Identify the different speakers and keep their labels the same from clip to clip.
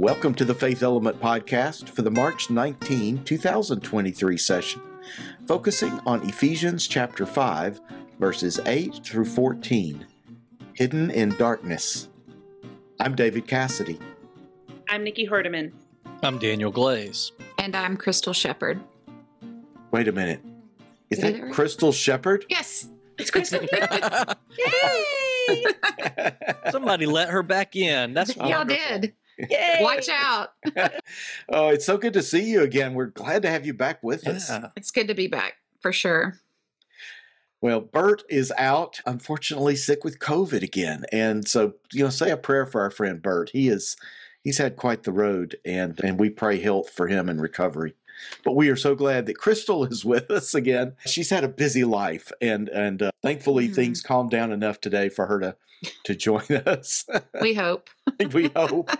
Speaker 1: Welcome to the Faith Element Podcast for the March 19, 2023 session, focusing on Ephesians chapter 5, verses 8 through 14, Hidden in Darkness. I'm David Cassidy.
Speaker 2: I'm Nikki Hardeman.
Speaker 3: I'm Daniel Glaze.
Speaker 4: And I'm Crystal Shepard.
Speaker 1: Wait a minute. Is
Speaker 4: Did
Speaker 1: that
Speaker 4: get it?
Speaker 1: Crystal Shepard?
Speaker 4: Yes.
Speaker 2: It's Crystal. Shepard. Yay!
Speaker 3: Somebody let her back in. That's
Speaker 4: Y'all
Speaker 3: wonderful.
Speaker 4: did.
Speaker 2: Yay!
Speaker 4: Watch out.
Speaker 1: oh, it's so good to see you again. We're glad to have you back with us.
Speaker 4: It's good to be back for sure.
Speaker 1: Well, Bert is out, unfortunately, sick with COVID again. And so, you know, say a prayer for our friend Bert. He is he's had quite the road and and we pray health for him and recovery. But we are so glad that Crystal is with us again. She's had a busy life and and uh, thankfully
Speaker 4: Mhm.
Speaker 1: things calmed down enough today for her to to join us.
Speaker 4: We hope.
Speaker 1: we hope.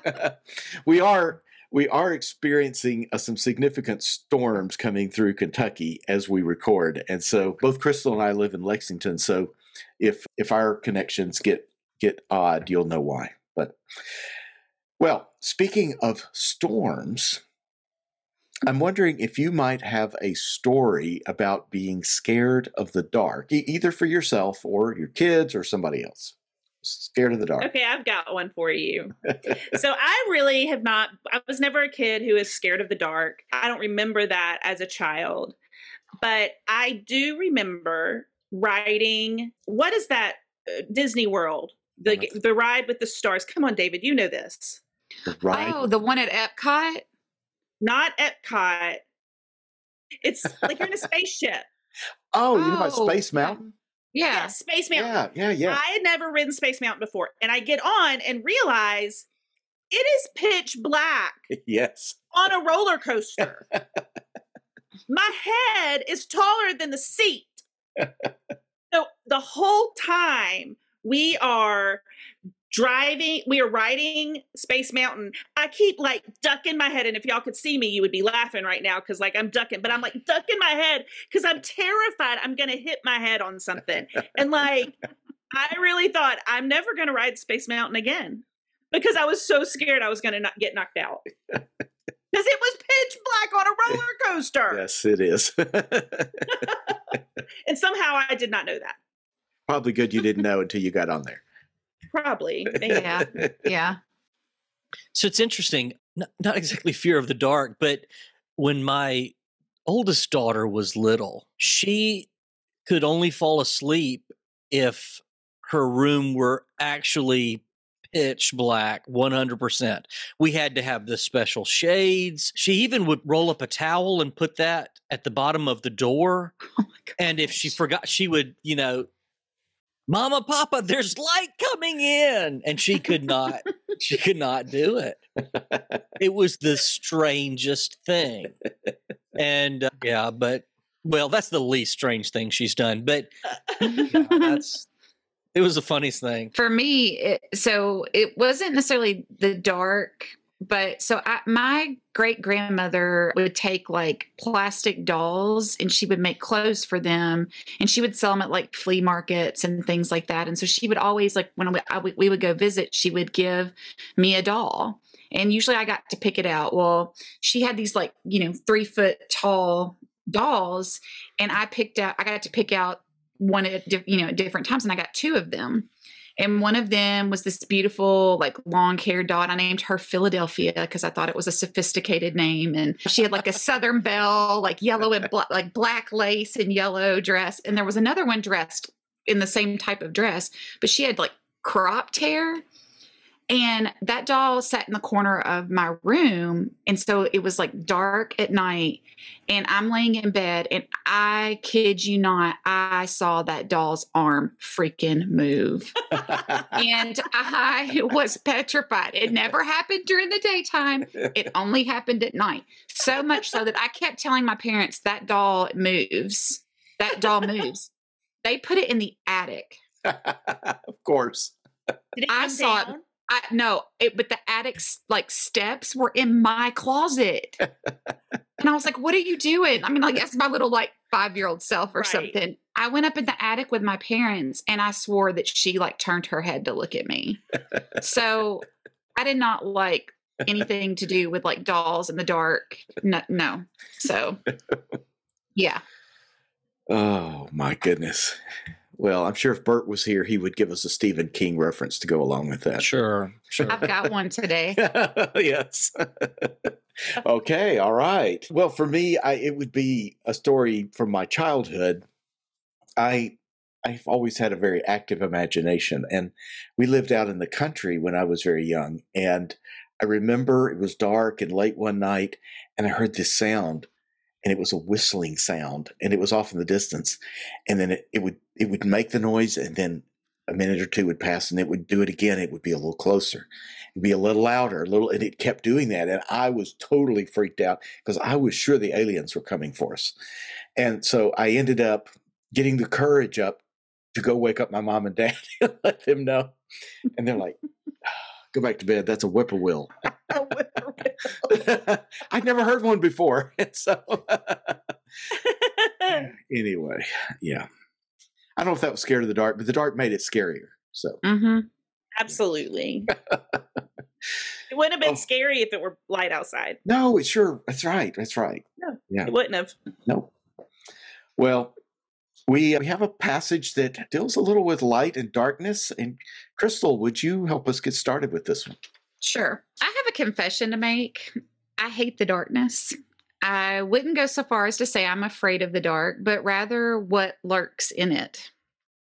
Speaker 1: we are we are experiencing uh, some significant storms coming through Kentucky as we record, and so both Crystal and I live in Lexington. So if if our connections get get odd, you'll know why. But well, speaking of storms. I'm wondering if you might have a story about being scared of the dark, e- either for yourself or your kids or somebody else. Scared of the dark.
Speaker 2: Okay, I've got one for you. so I really have not. I was never a kid who is scared of the dark. I don't remember that as a child, but I do remember riding. What is that? Uh, Disney World. The the ride with the stars. Come on, David, you know this.
Speaker 1: ride.
Speaker 4: Oh, the one at Epcot?
Speaker 2: Not Epcot. It's like you're in a spaceship.
Speaker 1: Oh, you know about
Speaker 4: Oh,
Speaker 1: Space Mountain?
Speaker 2: Yeah,
Speaker 4: Yeah.
Speaker 2: Space Mountain.
Speaker 1: Yeah, yeah, yeah.
Speaker 2: I had never ridden Space Mountain before, and I get on and realize it is pitch black
Speaker 1: yes.
Speaker 2: on a roller coaster. My head is taller than the seat. so the whole time we are driving, we are riding Space Mountain. I keep like ducking my head, and if y'all could see me, you would be laughing right now because like I'm ducking, but I'm like ducking my head because I'm terrified I'm gonna hit my head on something. And like I really thought I'm never gonna ride Space Mountain again because I was so scared I was gonna not get knocked out. Because it was pitch black on a roller coaster.
Speaker 1: Yes, it is.
Speaker 2: And somehow I did not know that.
Speaker 1: Probably good you didn't know until you got on there.
Speaker 2: Probably.
Speaker 4: Yeah. Yeah.
Speaker 3: So it's interesting, not, not exactly fear of the dark, but when my oldest daughter was little, she could only fall asleep if her room were actually pitch black 100%. We had to have the special shades. She even would roll up a towel and put that at the bottom of the door.
Speaker 4: Oh.
Speaker 3: And if she forgot, she would, you know, Mama, Papa, there's light coming in. And she could not, she could not do it. It was the strangest thing. And uh, yeah, but, well, that's the least strange thing she's done. But yeah, that's, it was the funniest thing.
Speaker 4: for me it, so it wasn't necessarily the dark but so I, my great grandmother would take like plastic dolls and she would make clothes for them and she would sell them at like flea markets and things like that. And so she would always like when we, I, would- we would go visit she would give me a doll. And usually i got to pick it out. Well she had these like you know three foot tall dolls and i picked out i got to pick out one at you know at different times and i got two of them and one of them was this beautiful like long haired and i named her philadelphia because i thought it was a sophisticated name. And she had like a southern belle like yellow and like black lace and yellow dress. And there was another one dressed in the same type of dress but she had like cropped hair and that doll sat in the corner of my room and so it was like dark at night and i'm laying in bed and i kid you not i saw that doll's arm freaking move and I was petrified. It never happened during the daytime. It only happened at night. So much so that I kept telling my parents that doll moves. That doll moves. They put it in the attic.
Speaker 1: of course.
Speaker 2: Did it
Speaker 4: I
Speaker 2: come
Speaker 4: saw it.
Speaker 2: Down?
Speaker 4: I no, it but the attic like steps were in my closet. and I was like, what are you doing? I mean, like that's my little like five year old self or
Speaker 2: Right.
Speaker 4: something. I went up in the attic with my parents and I swore that she like turned her head to look at me. so I did not like anything to do with like dolls in the dark. No, no. So, yeah.
Speaker 1: Oh my goodness. Well, I'm sure if Bert was here, he would give us a Stephen King reference to go along with that.
Speaker 3: Sure, sure.
Speaker 4: I've got one today.
Speaker 1: yes. okay. All right. Well, for me, I, it would be a story from my childhood. I I've always had a very active imagination, and we lived out in the country when I was very young. And I remember it was dark and late one night, and I heard this sound, and it was a whistling sound, and it was off in the distance. And then it, it would it would make the noise, and then a minute or two would pass, and it would do it again. It would be a little closer, it'd be a little louder, a little, and it kept doing that. And I was totally freaked out because I was sure the aliens were coming for us. And so I ended up getting the courage up to go wake up my mom and dad and let them know. And they're like, ah, go back to bed. That's a whippoorwill. I'd never heard one before. And so, anyway, yeah. I don't know if that was scared of the dark, but the dark made it scarier. So,
Speaker 4: hmm
Speaker 2: Absolutely. it wouldn't have been
Speaker 1: Oh.
Speaker 2: scary if it were light outside.
Speaker 1: no, it's sure. That's right. That's right.
Speaker 2: No,
Speaker 1: Yeah.
Speaker 2: It wouldn't have.
Speaker 1: No. Well, we we have a passage that deals a little with light and darkness. And Crystal, would you help us get started with this one?
Speaker 4: Sure. I have a confession to make. I hate the darkness. I wouldn't go so far as to say I'm afraid of the dark, but rather what lurks in it.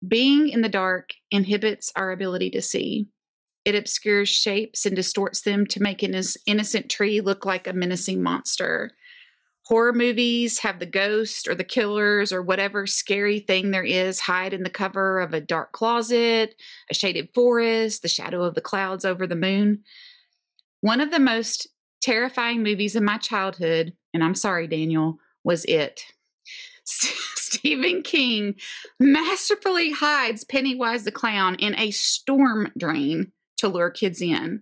Speaker 4: Being in the dark inhibits our ability to see. It obscures shapes and distorts them to make an innocent tree look like a menacing monster. Horror movies have the ghost or the killers or whatever scary thing there is hide in the cover of a dark closet, a shaded forest, the shadow of the clouds over the moon. One of the most terrifying movies in my childhood, and I'm sorry, Daniel, was It. Stephen King masterfully hides Pennywise the clown in a storm drain to lure kids in.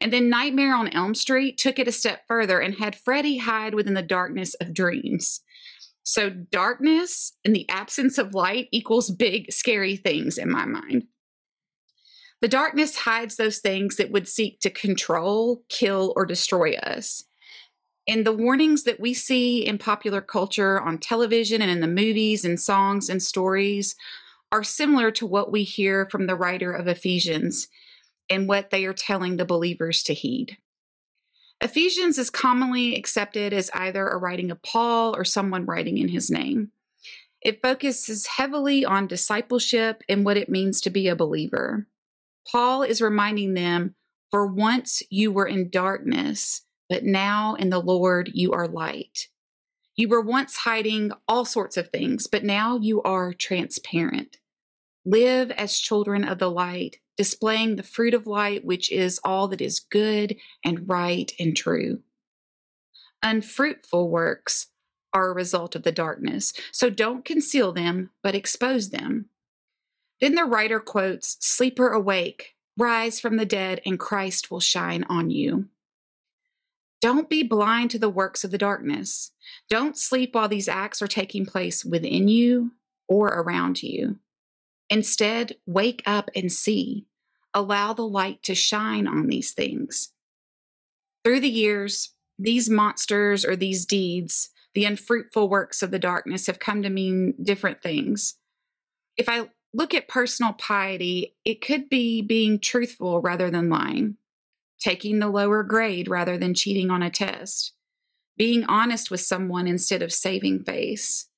Speaker 4: And then Nightmare on Elm Street took it a step further and had Freddy hide within the darkness of dreams. So, darkness and the absence of light equals big, scary things in my mind. The darkness hides those things that would seek to control, kill, or destroy us. And the warnings that we see in popular culture on television and in the movies and songs and stories are similar to what we hear from the writer of Ephesians and what they are telling the believers to heed. Ephesians is commonly accepted as either a writing of Paul or someone writing in his name. It focuses heavily on discipleship and what it means to be a believer. Paul is reminding them, For once you were in darkness, but now in the Lord you are light. You were once hiding all sorts of things, but now you are transparent. Live as children of the light, displaying the fruit of light, which is all that is good and right and true. Unfruitful works are a result of the darkness, so don't conceal them, but expose them. Then the writer quotes Sleeper awake, rise from the dead, and Christ will shine on you. Don't be blind to the works of the darkness. Don't sleep while these acts are taking place within you or around you. Instead, wake up and see. Allow the light to shine on these things. Through the years, these monsters or these deeds, the unfruitful works of the darkness, have come to mean different things. If I look at personal piety, it could be being truthful rather than lying, taking the lower grade rather than cheating on a test, being honest with someone instead of saving face,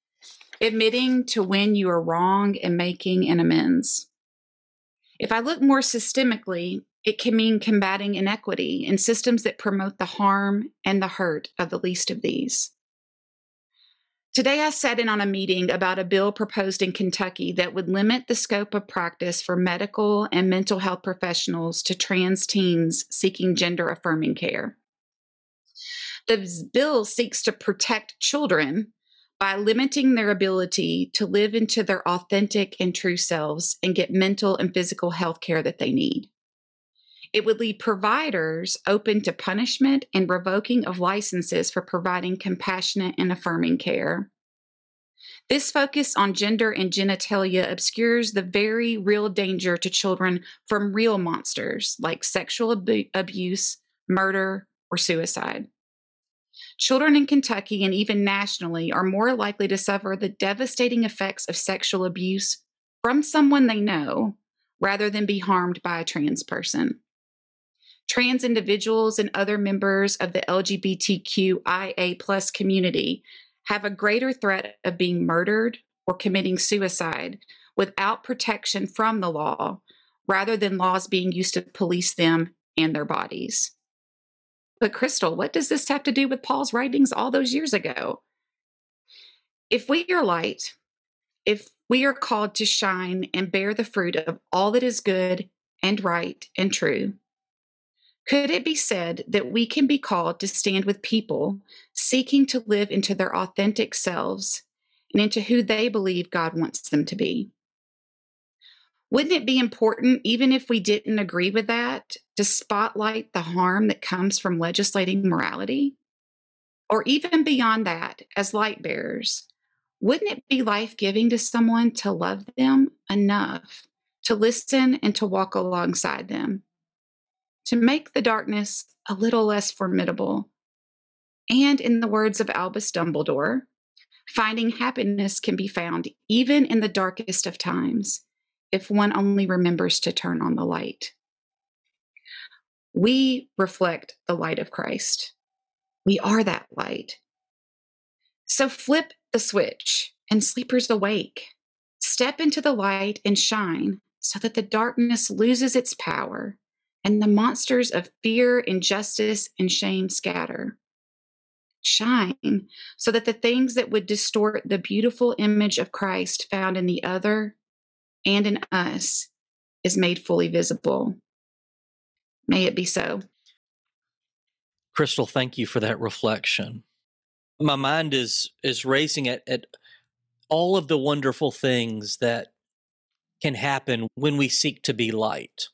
Speaker 4: admitting to when you are wrong and making an amends. If I look more systemically, it can mean combating inequity in systems that promote the harm and the hurt of the least of these. Today, I sat in on a meeting about a bill proposed in Kentucky that would limit the scope of practice for medical and mental health professionals to trans teens seeking gender affirming care. The bill seeks to protect children by limiting their ability to live into their authentic and true selves and get mental and physical health care that they need. It would leave providers open to punishment and revoking of licenses for providing compassionate and affirming care. This focus on gender and genitalia obscures the very real danger to children from real monsters like sexual abu- abuse, murder, or suicide. Children in Kentucky and even nationally are more likely to suffer the devastating effects of sexual abuse from someone they know rather than be harmed by a trans person. Trans individuals and other members of the LGBTQIA plus community have a greater threat of being murdered or committing suicide without protection from the law rather than laws being used to police them and their bodies. But, Crystal, what does this have to do with Paul's writings all those years ago? If we are light, if we are called to shine and bear the fruit of all that is good and right and true, could it be said that we can be called to stand with people seeking to live into their authentic selves and into who they believe God wants them to be? Wouldn't it be important, even if we didn't agree with that, to spotlight the harm that comes from legislating morality? Or even beyond that, as light bearers, wouldn't it be life giving to someone to love them enough to listen and to walk alongside them? To make the darkness a little less formidable. And in the words of Albus Dumbledore, finding happiness can be found even in the darkest of times if one only remembers to turn on the light. We reflect the light of Christ. We are that light. So flip the switch and sleepers awake. Step into the light and shine so that the darkness loses its power and the monsters of fear, injustice, and shame scatter. Shine so that the things that would distort the beautiful image of Christ found in the other and in us is made fully visible. May it be so.
Speaker 3: Crystal, thank you for that reflection. My mind is is racing at, at all of the wonderful things that can happen when we seek to be light.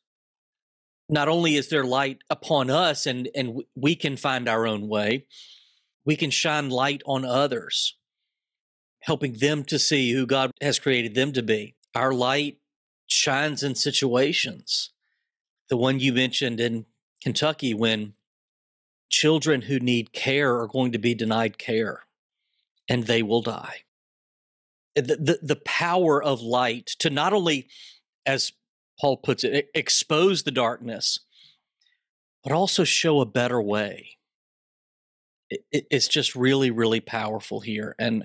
Speaker 3: Not only is there light upon us and, and we can find our own way, we can shine light on others, helping them to see who God has created them to be our light shines in situations. The one you mentioned in Kentucky when children who need care are going to be denied care and they will die. Eh, the, the, the power of light to not only, as Paul puts it, expose the darkness, but also show a better way. It, it, it's just really, really powerful here. And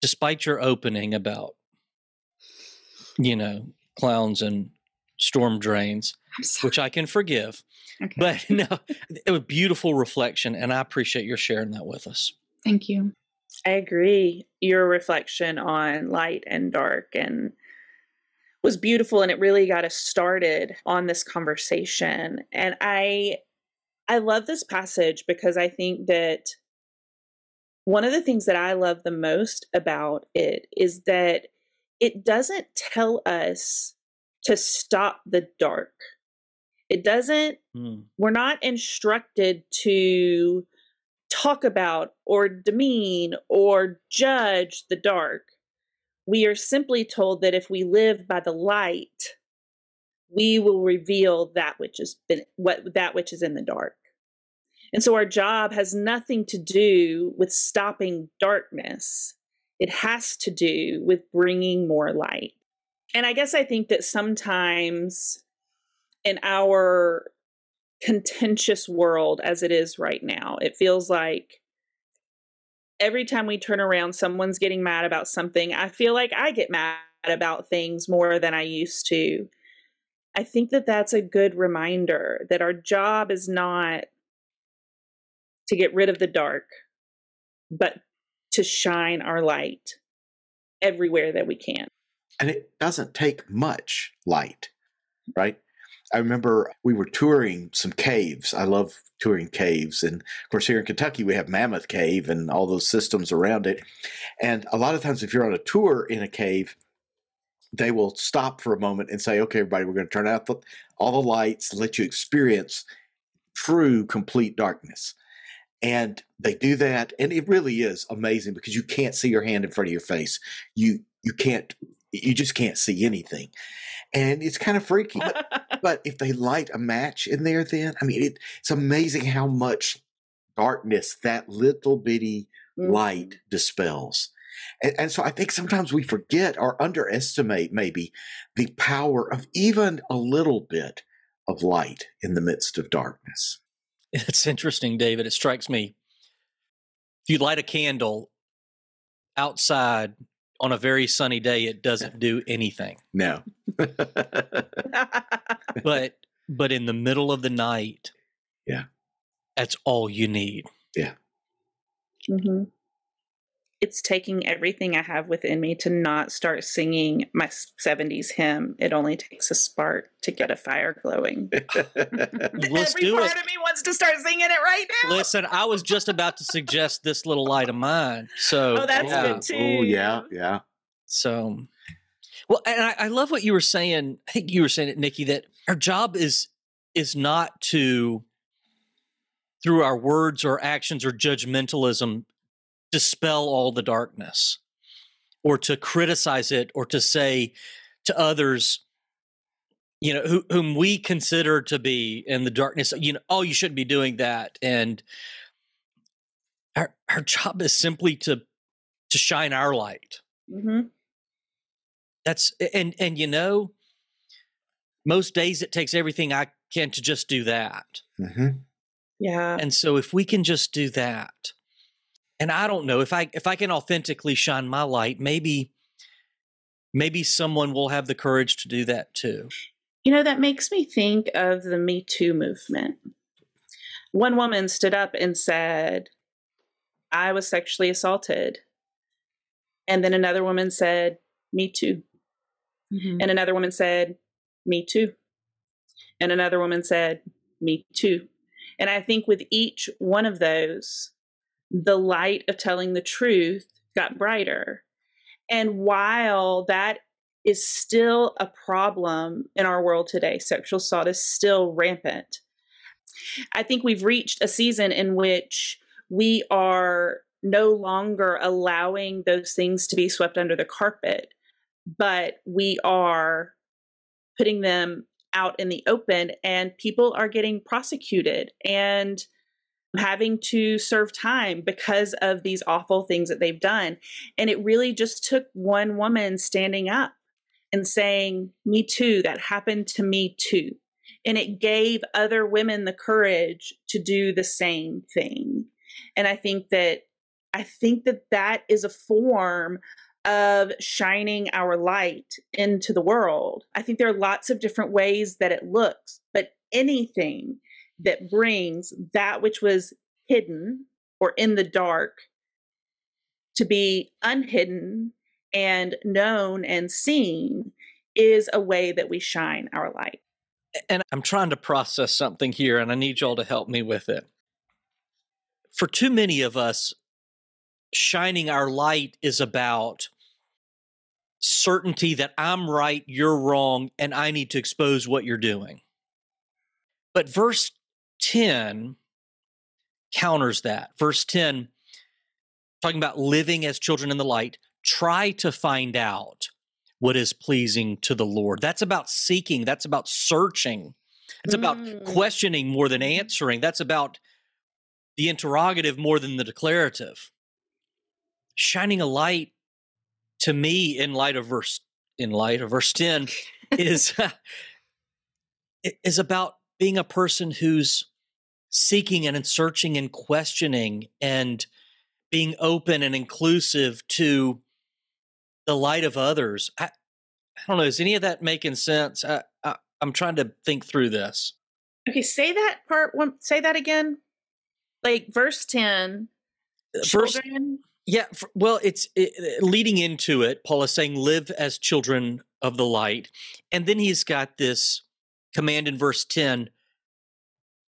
Speaker 3: despite your opening about you know, clowns and storm drains, which I can forgive. Okay. But no, it was beautiful reflection, and I appreciate your sharing that with us.
Speaker 4: Thank you.
Speaker 2: I agree. Your reflection on light and dark and was beautiful and it really got us started on this conversation. And I I love this passage because I think that one of the things that I love the most about it is that it doesn't tell us to stop the dark. It doesn't, mm. we're not instructed to talk about or demean or judge the dark. We are simply told that if we live by the light, we will reveal that which is been, what that which is in the dark. And so our job has nothing to do with stopping darkness. It has to do with bringing more light. And I guess I think that sometimes in our contentious world as it is right now, it feels like every time we turn around, someone's getting mad about something. I feel like I get mad about things more than I used to. I think that that's a good reminder that our job is not to get rid of the dark, but to shine our light everywhere that we can.
Speaker 1: And it doesn't take much light, right? I remember we were touring some caves. I love touring caves. And of course, here in Kentucky, we have Mammoth Cave and all those systems around it. And a lot of times, if you're on a tour in a cave, they will stop for a moment and say, okay, everybody, we're going to turn out the, all the lights, let you experience true, complete darkness and they do that and it really is amazing because you can't see your hand in front of your face you you can't you just can't see anything and it's kind of freaky but, but if they light a match in there, then I mean, it, it's amazing how much darkness that little bitty
Speaker 2: Mm-hmm.
Speaker 1: light dispels. And, and so I think sometimes we forget or underestimate maybe the power of even a little bit of light in the midst of darkness.
Speaker 3: It's interesting, David. It strikes me. If you light a candle outside on a very sunny day, it doesn't do anything.
Speaker 1: No.
Speaker 3: But but in the middle of the night,
Speaker 1: Yeah.
Speaker 3: that's all you need.
Speaker 2: hmm It's taking everything I have within me to not start singing my 70s hymn. It only takes a spark to get a fire glowing.
Speaker 3: Let's
Speaker 2: Every
Speaker 3: do
Speaker 2: part
Speaker 3: it.
Speaker 2: of me wants to start singing it right now.
Speaker 3: Listen, I was just about to suggest this little light of mine. So
Speaker 2: Oh, that's
Speaker 3: yeah.
Speaker 2: good too.
Speaker 1: Oh yeah, yeah.
Speaker 3: So, well, and I, I love what you were saying. I think you were saying it, Nikki, that our job is is not to through our words or actions or judgmentalism dispel all the darkness or to criticize it or to say to others you know who, whom we consider to be in the darkness you know oh you shouldn't be doing that. And our our job is simply to to shine our light.
Speaker 2: Hmm
Speaker 3: that's and and you know most days it takes everything i can to just do that.
Speaker 1: Hmm
Speaker 2: Yeah.
Speaker 3: and so if we can just do that and i don't know if i if i can authentically shine my light maybe maybe someone will have the courage to do that too
Speaker 2: You know, that makes me think of the Me Too movement. One woman stood up and said, I was sexually assaulted. And then another woman said, Me too.
Speaker 4: Mhm.
Speaker 2: And another woman said, Me too. And another woman said, Me too. And I think with each one of those, the light of telling the truth got brighter. And while that is still a problem in our world today, sexual assault is still rampant. I think we've reached a season in which we are no longer allowing those things to be swept under the carpet, but we are putting them out in the open, and people are getting prosecuted and having to serve time because of these awful things that they've done. And it really just took one woman standing up and saying, Me too, that happened to me too. And it gave other women the courage to do the same thing. And I think that I think that that is a form of shining our light into the world. I think there are lots of different ways that it looks, but anything that brings that which was hidden or in the dark to be unhidden and known and seen is a way that we shine our light.
Speaker 3: and i'm trying to process something here and i need y'all to help me with it for too many of us shining our light is about certainty that i'm right you're wrong and i need to expose what you're doing but verse 10 counters that. Verse 10 talking about living as children in the light try to find out what is pleasing to the lord. That's about seeking that's about searching. It's about
Speaker 2: Mm.
Speaker 3: questioning more than answering. That's about the interrogative more than the declarative. Shining a light to me in light of verse in light of verse 10 is is about being a person who's seeking and searching and questioning and being open and inclusive to the light of others. I, I don't know. Is any of that making sense? I, I, I'm trying to think through this.
Speaker 2: Okay, say that part one say that again. Like verse 10, uh,
Speaker 3: Verse,
Speaker 2: children.
Speaker 3: yeah. Well, it's it, uh, leading into it. Paul is saying, "Live as children of the light," and then he's got this command in verse ten: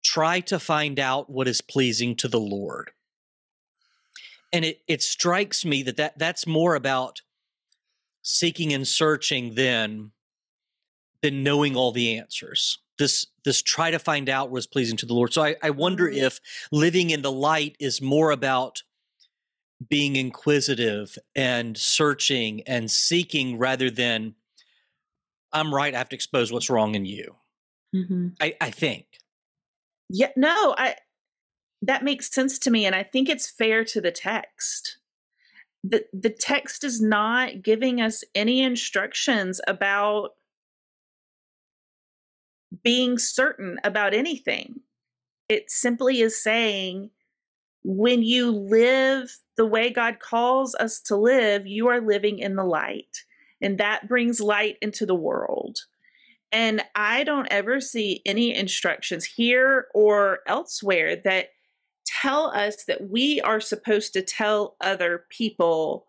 Speaker 3: "Try to find out what is pleasing to the Lord." And it it strikes me that, that that's more about seeking and searching than than knowing all the answers. This this try to find out what is pleasing to the Lord. So I, I wonder
Speaker 2: Mhm.
Speaker 3: if living in the light is more about being inquisitive and searching and seeking rather than I'm right, I have to expose what's wrong in you.
Speaker 4: Mm-hmm.
Speaker 3: I, I think.
Speaker 2: Yeah, no, I that makes sense to me and I think it's fair to the text. The the text is not giving us any instructions about being certain about anything. It simply is saying when you live the way God calls us to live, you are living in the light. And that brings light into the world. And I don't ever see any instructions here or elsewhere that tell us that we are supposed to tell other people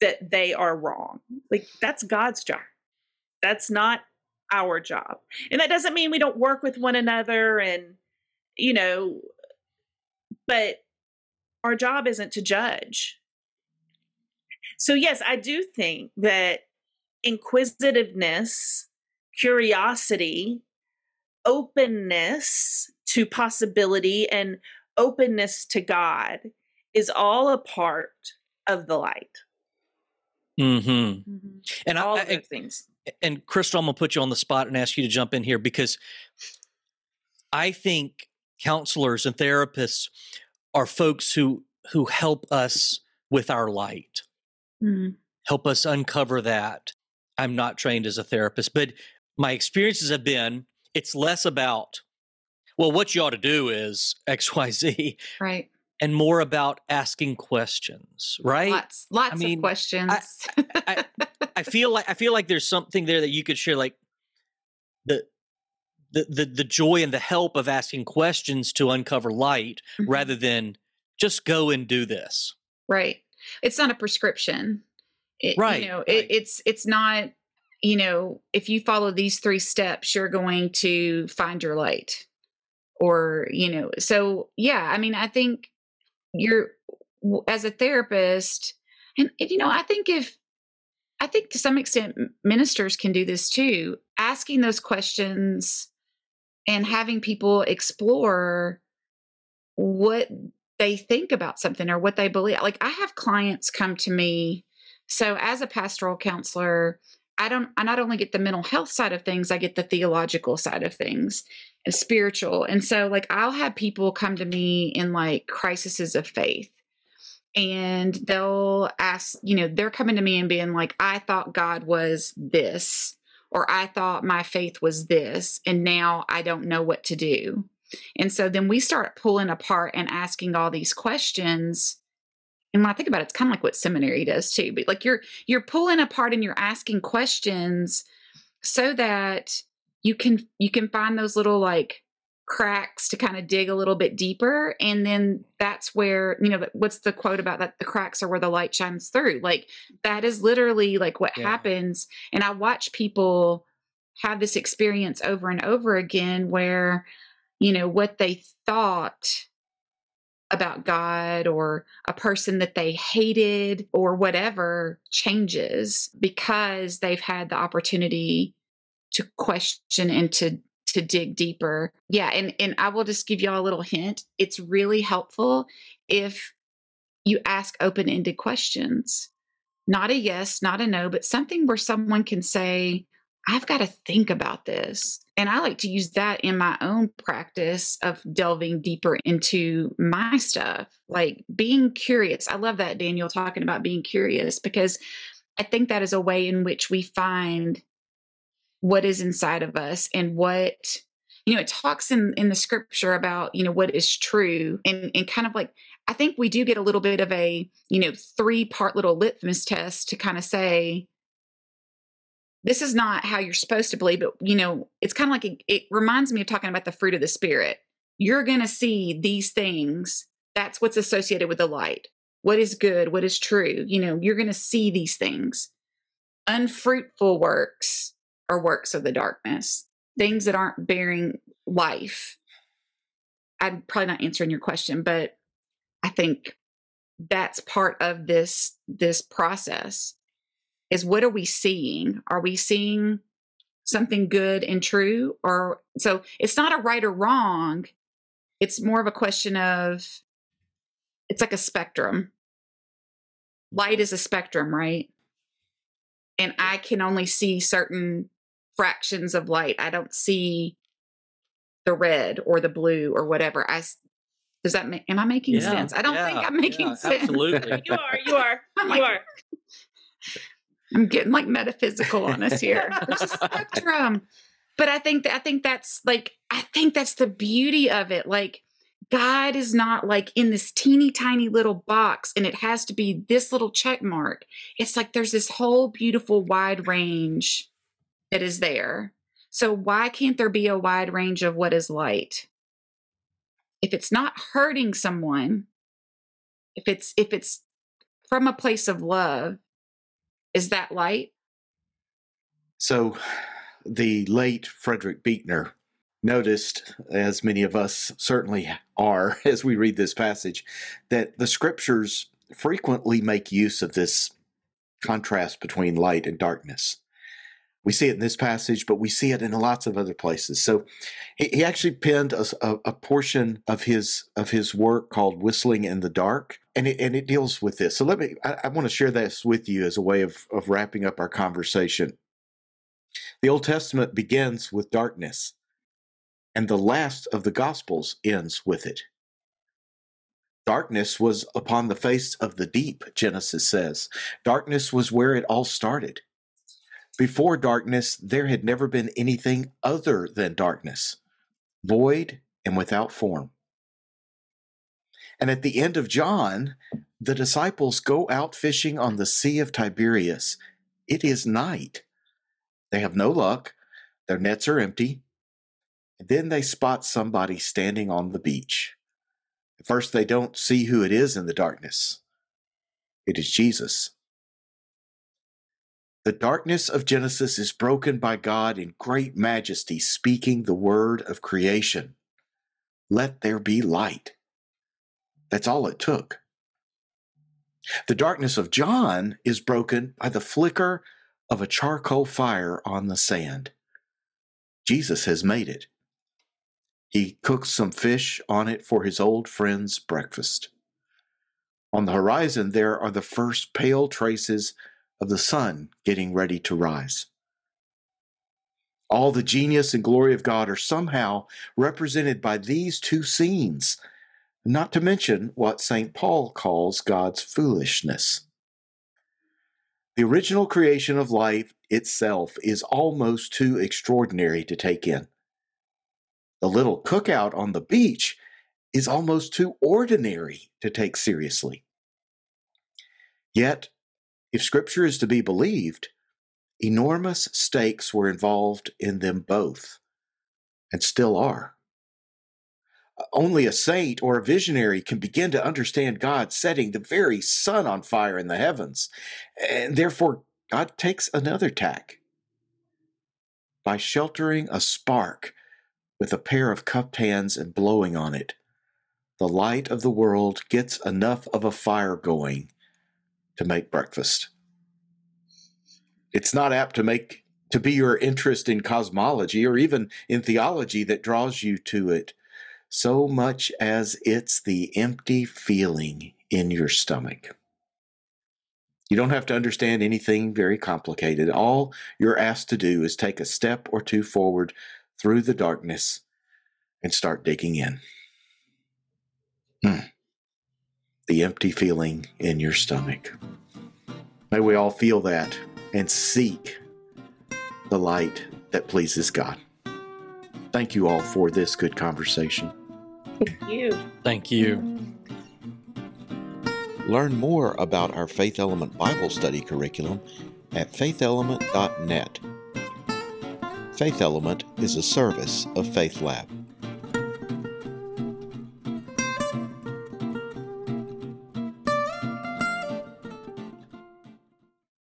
Speaker 2: that they are wrong. Like, that's God's job. That's not our job. And that doesn't mean we don't work with one another and, you know, but our job isn't to judge. So, yes, I do think that inquisitiveness, curiosity, openness to possibility, and openness to God is all a part of the light.
Speaker 3: Mm-hmm.
Speaker 4: Mm-hmm.
Speaker 3: And
Speaker 2: all
Speaker 3: I,
Speaker 2: of
Speaker 3: I,
Speaker 2: those things.
Speaker 3: and Crystal, I'm gonna put you on the spot and ask you to jump in here because I think counselors and therapists are folks who who help us with our light,
Speaker 4: Mm-hmm.
Speaker 3: help us uncover that. I'm not trained as a therapist, but my experiences have been it's less about well, what you ought to do is X, Y, Z,
Speaker 4: Right.
Speaker 3: and more about asking questions, right?
Speaker 4: Lots, lots
Speaker 3: mean,
Speaker 4: of questions.
Speaker 3: I, I feel like I feel like there's something there that you could share, like the the the, the joy and the help of asking questions to uncover light,
Speaker 4: Mhm.
Speaker 3: rather than just go and do this.
Speaker 4: right. It's not a prescription. It,
Speaker 3: Right,
Speaker 4: You know,
Speaker 3: right.
Speaker 4: it, it's it's not. You know, if you follow these three steps, you're going to find your light. Or you know, so yeah. I mean, I think you're as a therapist, and, you know, I think if I think to some extent ministers can do this too, asking those questions and having people explore what they think about something or what they believe. Like I have clients come to me. So as a pastoral counselor, I don't I not only get the mental health side of things, I get the theological side of things and spiritual. And so like I'll have people come to me in like crises of faith. And they'll ask, you know, they're coming to me and being like, I thought God was this, or I thought my faith was this, and now I don't know what to do. And so then we start pulling apart and asking all these questions. And when I think about it, it's kind of like what seminary does too. But like you're you're pulling apart and you're asking questions so that you can you can find those little like cracks to kind of dig a little bit deeper and then that's where you know what's the quote about that the cracks are where the light shines through like that is literally like what
Speaker 3: Yeah.
Speaker 4: happens and i watch people have this experience over and over again where you know what they thought about God or a person that they hated or whatever changes because they've had the opportunity to question and to to dig deeper. Yeah, and and I will just give y'all a little hint. It's really helpful if you ask open-ended questions. Not a yes, not a no, but something where someone can say, I've got to think about this. And I like to use that in my own practice of delving deeper into my stuff, like being curious. I love that, Daniel, talking about being curious because I think that is a way in which we find what is inside of us and what you know it talks in in the scripture about you know what is true and and kind of like i think we do get a little bit of a you know three part little litmus test to kind of say this is not how you're supposed to believe, but you know, it's kind of like it, it reminds me of talking about the fruit of the spirit. You're going to see these things. That's what's associated with the light. What is good? What is true? You know, you're going to see these things. Unfruitful works are works of the darkness, things that aren't bearing life. I'm probably not answering your question, but I think that's part of this this process is what are we seeing? Are we seeing something good and true? Or so it's not a right or wrong. It's more of a question of it's like a spectrum. Light is a spectrum, right? And I can only see certain fractions of light. I don't see the red or the blue or whatever. I does that make am I making
Speaker 3: Yeah,
Speaker 4: sense? I don't think I'm making
Speaker 3: yeah,
Speaker 4: sense.
Speaker 3: Absolutely.
Speaker 2: You are. You are.
Speaker 4: I'm
Speaker 2: You are.
Speaker 4: I'm getting like metaphysical on us here. There's a spectrum. But I think that I think that's like I think that's the beauty of it. Like God is not like in this teeny tiny little box and it has to be this little check mark. It's like there's this whole beautiful wide range that is there. So why can't there be a wide range of what is light? If it's not hurting someone, if it's if it's from a place of love, is that light?
Speaker 1: So, the late Frederick Buechner noticed, as many of us certainly are as we read this passage, that the scriptures frequently make use of this contrast between light and darkness. We see it in this passage, but we see it in lots of other places. So he, he actually penned a, a, a portion of his of his work called "Whistling in the Dark," and it, and it deals with this. So let me. I, I want to share this with you as a way of of wrapping up our conversation. The Old Testament begins with darkness, and the last of the Gospels ends with it. Darkness was upon the face of the deep, Genesis says. Darkness was where it all started. Before darkness, there had never been anything other than darkness, void and without form. And at the end of John, the disciples go out fishing on the Sea of Tiberias. It is night. They have no luck. Their nets are empty. Then they spot somebody standing on the beach. At first, they don't see who it is in the darkness. It is Jesus. The darkness of Genesis is broken by God in great majesty, speaking the word of creation. Let there be light. That's all it took. The darkness of John is broken by the flicker of a charcoal fire on the sand. Jesus has made it. He cooks some fish on it for his old friend's breakfast. On the horizon, there are the first pale traces of the sun getting ready to rise. All the genius and glory of God are somehow represented by these two scenes, not to mention what St. Paul calls God's foolishness. The original creation of life itself is almost too extraordinary to take in. The little cookout on the beach is almost too ordinary to take seriously. Yet, if Scripture is to be believed, enormous stakes were involved in them both, and still are. Only a saint or a visionary can begin to understand God setting the very sun on fire in the heavens, and therefore God takes another tack. By sheltering a spark with a pair of cupped hands and blowing on it, the light of the world gets enough of a fire going to make breakfast. It's not apt to make to be your interest in cosmology or even in theology that draws you to it so much as it's the empty feeling in your stomach. You don't have to understand anything very complicated. All you're asked to do is take a step or two forward through the darkness and start digging in. Hmm. The empty feeling in your stomach. May we all feel that and seek the light that pleases God. Thank you all for this good conversation.
Speaker 2: Thank you.
Speaker 3: Thank you.
Speaker 1: Learn more about our Faith Element Bible study curriculum at faithelement.net. Faith Element is a service of Faith Lab.